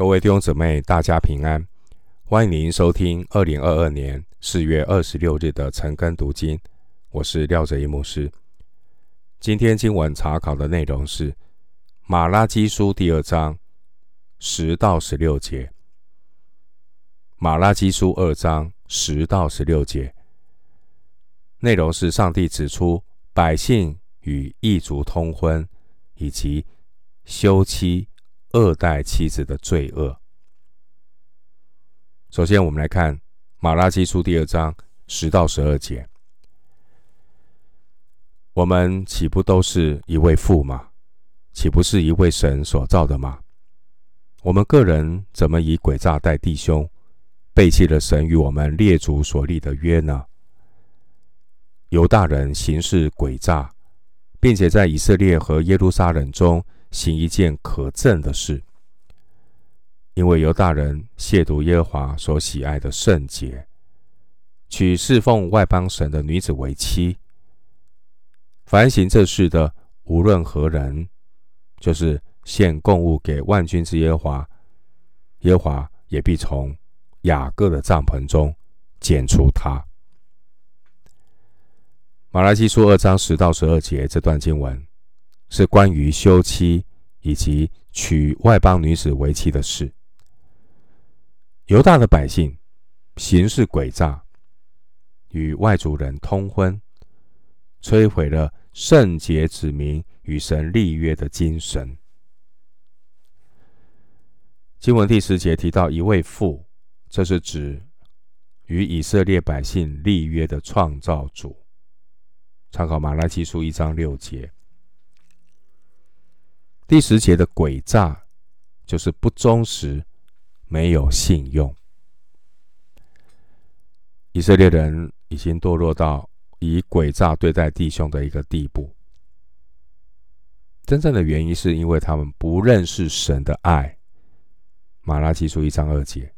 各位弟兄姊妹，大家平安！欢迎您收听二零二二年四月二十六日的晨更读经。我是廖哲一牧师。今天经文查考的内容是马拉基书第二章十到十六节。马拉基书二章十到十六节内容是上帝指出百姓与异族通婚以及休妻。二代妻子的罪恶。首先，我们来看马拉基书第二章十到十二节。我们岂不都是一位父吗？岂不是一位神所造的吗？我们个人怎么以诡诈待弟兄，背弃了神与我们列祖所立的约呢？犹大人行事诡诈，并且在以色列和耶路撒冷中。行一件可憎的事，因为犹大人亵渎耶和华所喜爱的圣洁，娶侍奉外邦神的女子为妻。凡行这事的，无论何人，就是献供物给万军之耶和华，耶和华也必从雅各的帐篷中剪除他。马拉基书二章十到十二节这段经文。是关于休妻以及娶外邦女子为妻的事。犹大的百姓行事诡诈，与外族人通婚，摧毁了圣洁子民与神立约的精神。经文第十节提到一位父，这是指与以色列百姓立约的创造主。参考马拉基书一章六节。第十节的诡诈，就是不忠实、没有信用。以色列人已经堕落到以诡诈对待弟兄的一个地步。真正的原因是因为他们不认识神的爱。马拉基书一章二节，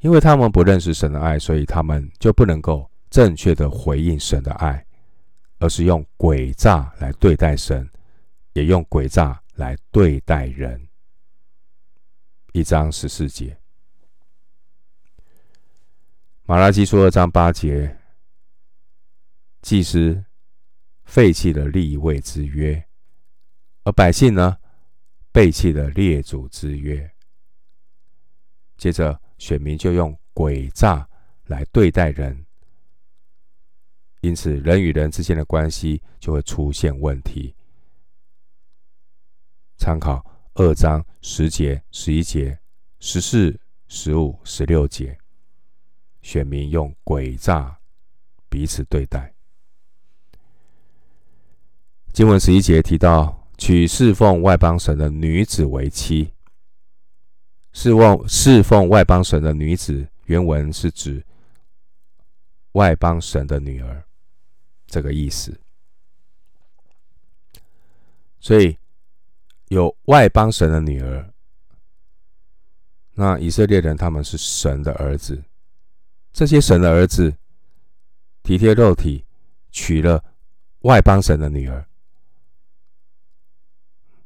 因为他们不认识神的爱，所以他们就不能够正确的回应神的爱，而是用诡诈来对待神。也用诡诈来对待人。一章十四节，马拉基书二章八节，祭司废弃了立位之约，而百姓呢，背弃了列祖之约。接着，选民就用诡诈来对待人，因此人与人之间的关系就会出现问题。参考二章十节、十一节、十四、十五、十六节，选民用诡诈彼此对待。经文十一节提到娶侍奉外邦神的女子为妻，侍奉侍奉外邦神的女子，原文是指外邦神的女儿，这个意思。所以。有外邦神的女儿，那以色列人他们是神的儿子，这些神的儿子体贴肉体，娶了外邦神的女儿，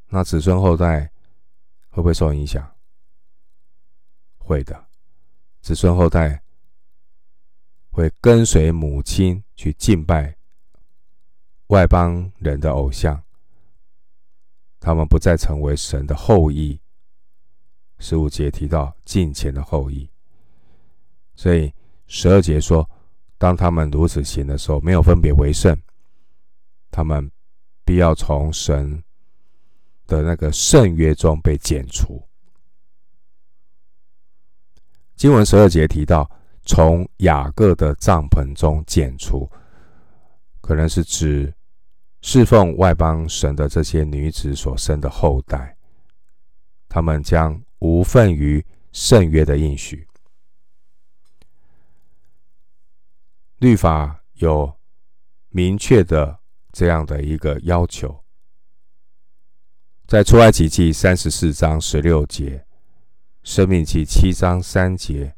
那子孙后代会不会受影响？会的，子孙后代会跟随母亲去敬拜外邦人的偶像。他们不再成为神的后裔。十五节提到敬虔的后裔，所以十二节说，当他们如此行的时候，没有分别为圣，他们必要从神的那个圣约中被剪除。经文十二节提到从雅各的帐篷中剪除，可能是指。侍奉外邦神的这些女子所生的后代，他们将无份于圣约的应许。律法有明确的这样的一个要求，在出埃及记三十四章十六节，申命记七章三节，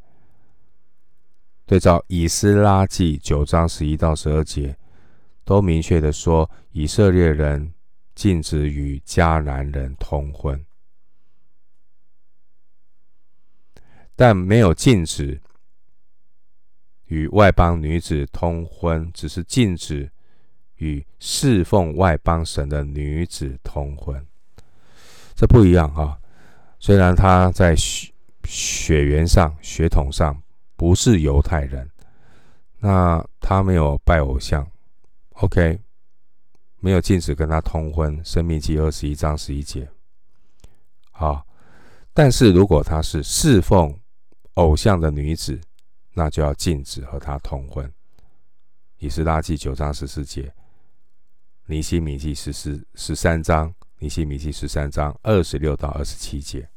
对照以斯拉记九章十一到十二节。都明确的说，以色列人禁止与迦南人通婚。但没有禁止与外邦女子通婚，只是禁止与侍奉外邦神的女子通婚。这不一样哈。虽然他在血血缘上、血统上不是犹太人，那他没有拜偶像，OK，没有禁止跟他通婚，《申命记》二十一章十一节。好，但是如果他是侍奉偶像的女子，那就要禁止和他通婚。以斯拉记九章十四节，尼西米记十四十三章，尼西米记十三章二十六到二十七节。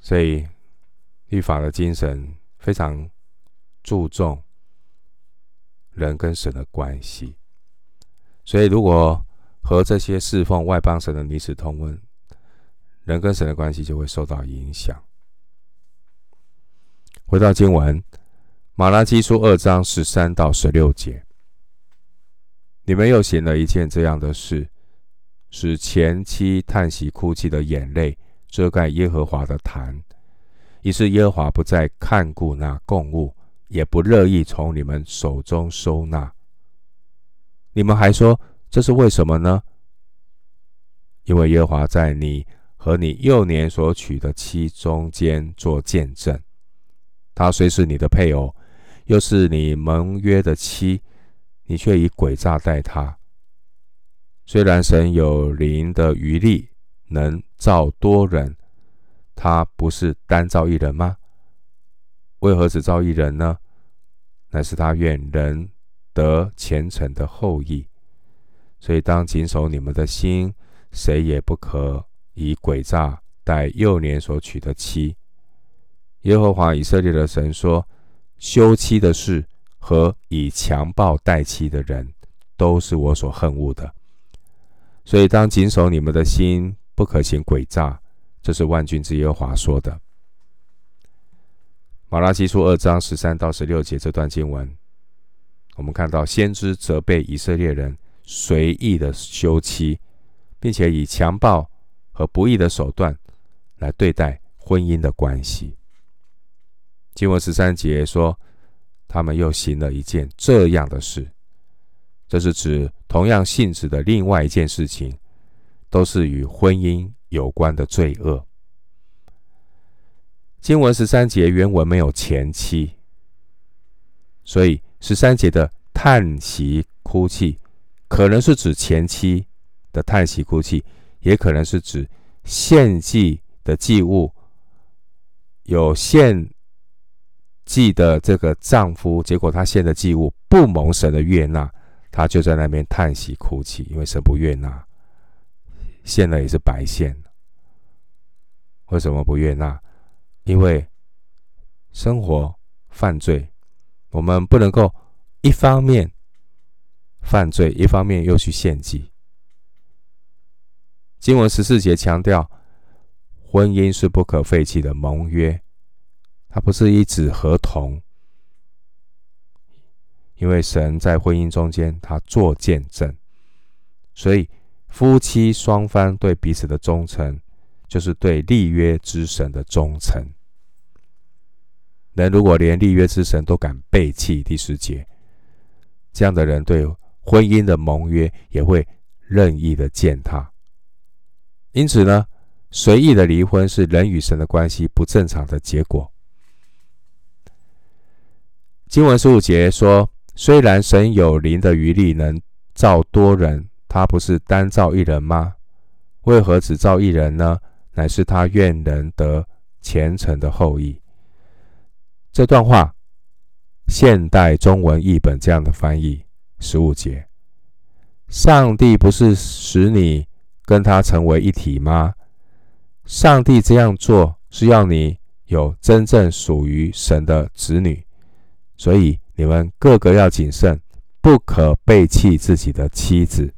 所以，律法的精神非常注重人跟神的关系。所以，如果和这些侍奉外邦神的女子通婚，人跟神的关系就会受到影响。回到经文，《马拉基书》二章十三到十六节，你们又行了一件这样的事，使前妻叹息哭泣的眼泪遮盖耶和华的坛，以是耶和华不再看顾那供物，也不乐意从你们手中收纳。你们还说这是为什么呢？因为耶和华在你和你幼年所娶的妻中间做见证。他虽是你的配偶，又是你盟约的妻，你却以诡诈待他。虽然神有灵的余力，能造多人，他不是单造一人吗？为何只造一人呢？乃是他愿人得虔诚的后裔。所以当谨守你们的心，谁也不可以诡诈待幼年所娶的妻。耶和华以色列的神说：“休妻的事和以强暴待妻的人，都是我所恨恶的。所以，当谨守你们的心，不可行诡诈。这是万军之耶和华说的。”马拉基书二章十三到十六节这段经文，我们看到先知责备以色列人随意的休妻，并且以强暴和不义的手段来对待婚姻的关系。经文十三节说，他们又行了一件这样的事，这是指同样性质的另外一件事情，都是与婚姻有关的罪恶。经文十三节原文没有前妻，所以十三节的叹息哭泣，可能是指前妻的叹息哭泣，也可能是指献祭的祭物有献。祭的这个丈夫，结果他献的祭物不蒙神的悦纳，他就在那边叹息哭泣，因为神不悦纳，献了也是白献。为什么不悦纳？因为生活犯罪，我们不能够一方面犯罪，一方面又去献祭。经文十四节强调，婚姻是不可废弃的盟约。它不是一纸合同，因为神在婚姻中间，他做见证，所以夫妻双方对彼此的忠诚，就是对立约之神的忠诚。人如果连立约之神都敢背弃，第十节，这样的人对婚姻的盟约也会任意的践踏。因此呢，随意的离婚是人与神的关系不正常的结果。经文十五节说：“虽然神有灵的余力，能造多人，他不是单造一人吗？为何只造一人呢？乃是他愿人得虔诚的后裔。”这段话，现代中文译本这样的翻译：十五节，上帝不是使你跟他成为一体吗？上帝这样做是要你有真正属于神的子女。所以你们个个要谨慎，不可背弃自己的妻子。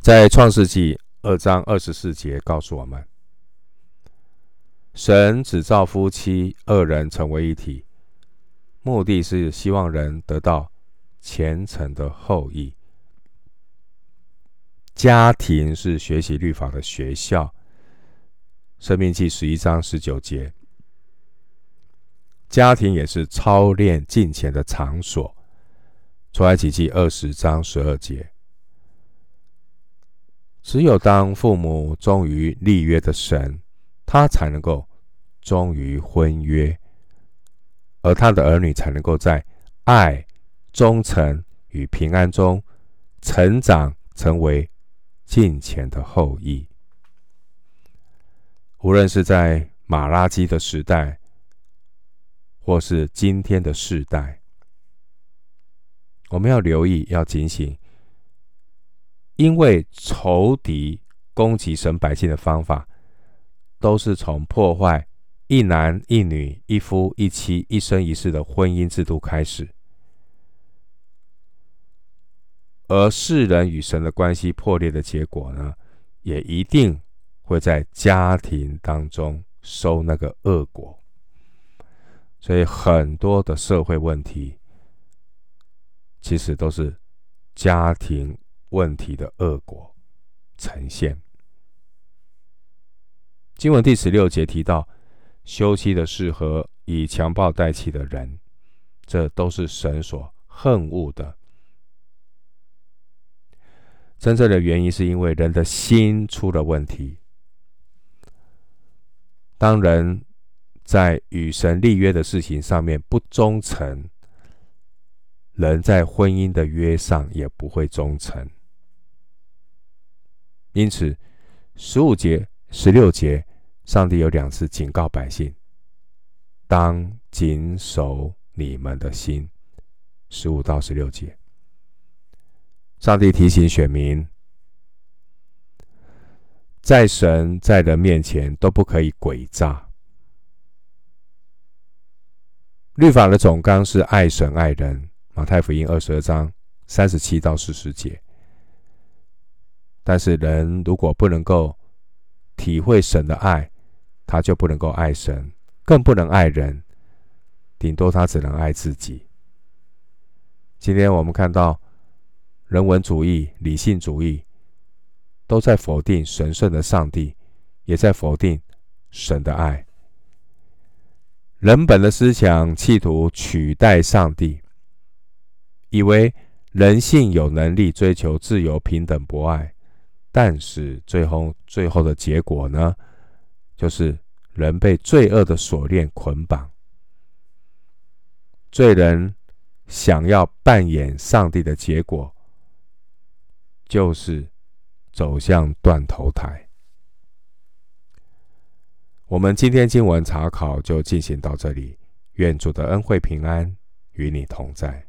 在创世纪二章二十四节告诉我们，神只造夫妻二人成为一体，目的是希望人得到虔诚的后裔。家庭是学习律法的学校，生命记十一章十九节。家庭也是操练敬虔的场所。出埃及记二十章十二节。只有当父母忠于立约的神，他才能够忠于婚约，而他的儿女才能够在爱、忠诚与平安中成长，成为敬虔的后裔。无论是在马拉基的时代，或是今天的世代，我们要留意，要警醒，因为仇敌攻击神百姓的方法，都是从破坏一男一女、一夫一妻、一生一世的婚姻制度开始，而世人与神的关系破裂的结果呢，也一定会在家庭当中收那个恶果。所以很多的社会问题，其实都是家庭问题的恶果呈现。经文第十六节提到，休妻的事和以强暴待妻的人，这都是神所恨恶的。真正的原因是因为人的心出了问题。当人在与神立约的事情上面不忠诚，人在婚姻的约上也不会忠诚。因此，十五节、十六节，上帝有两次警告百姓：当谨守你们的心。十五到十六节，上帝提醒选民，在神在人面前都不可以诡诈。律法的总纲是爱神爱人，马太福音二十二章三十七到四十节。但是人如果不能够体会神的爱，他就不能够爱神，更不能爱人，顶多他只能爱自己。今天我们看到人文主义、理性主义都在否定神圣的上帝，也在否定神的爱。人本的思想企图取代上帝，以为人性有能力追求自由、平等、博爱，但是最后最后的结果呢，就是人被罪恶的锁链捆绑。罪人想要扮演上帝的结果，就是走向断头台。我们今天经文查考就进行到这里，愿主的恩惠平安与你同在。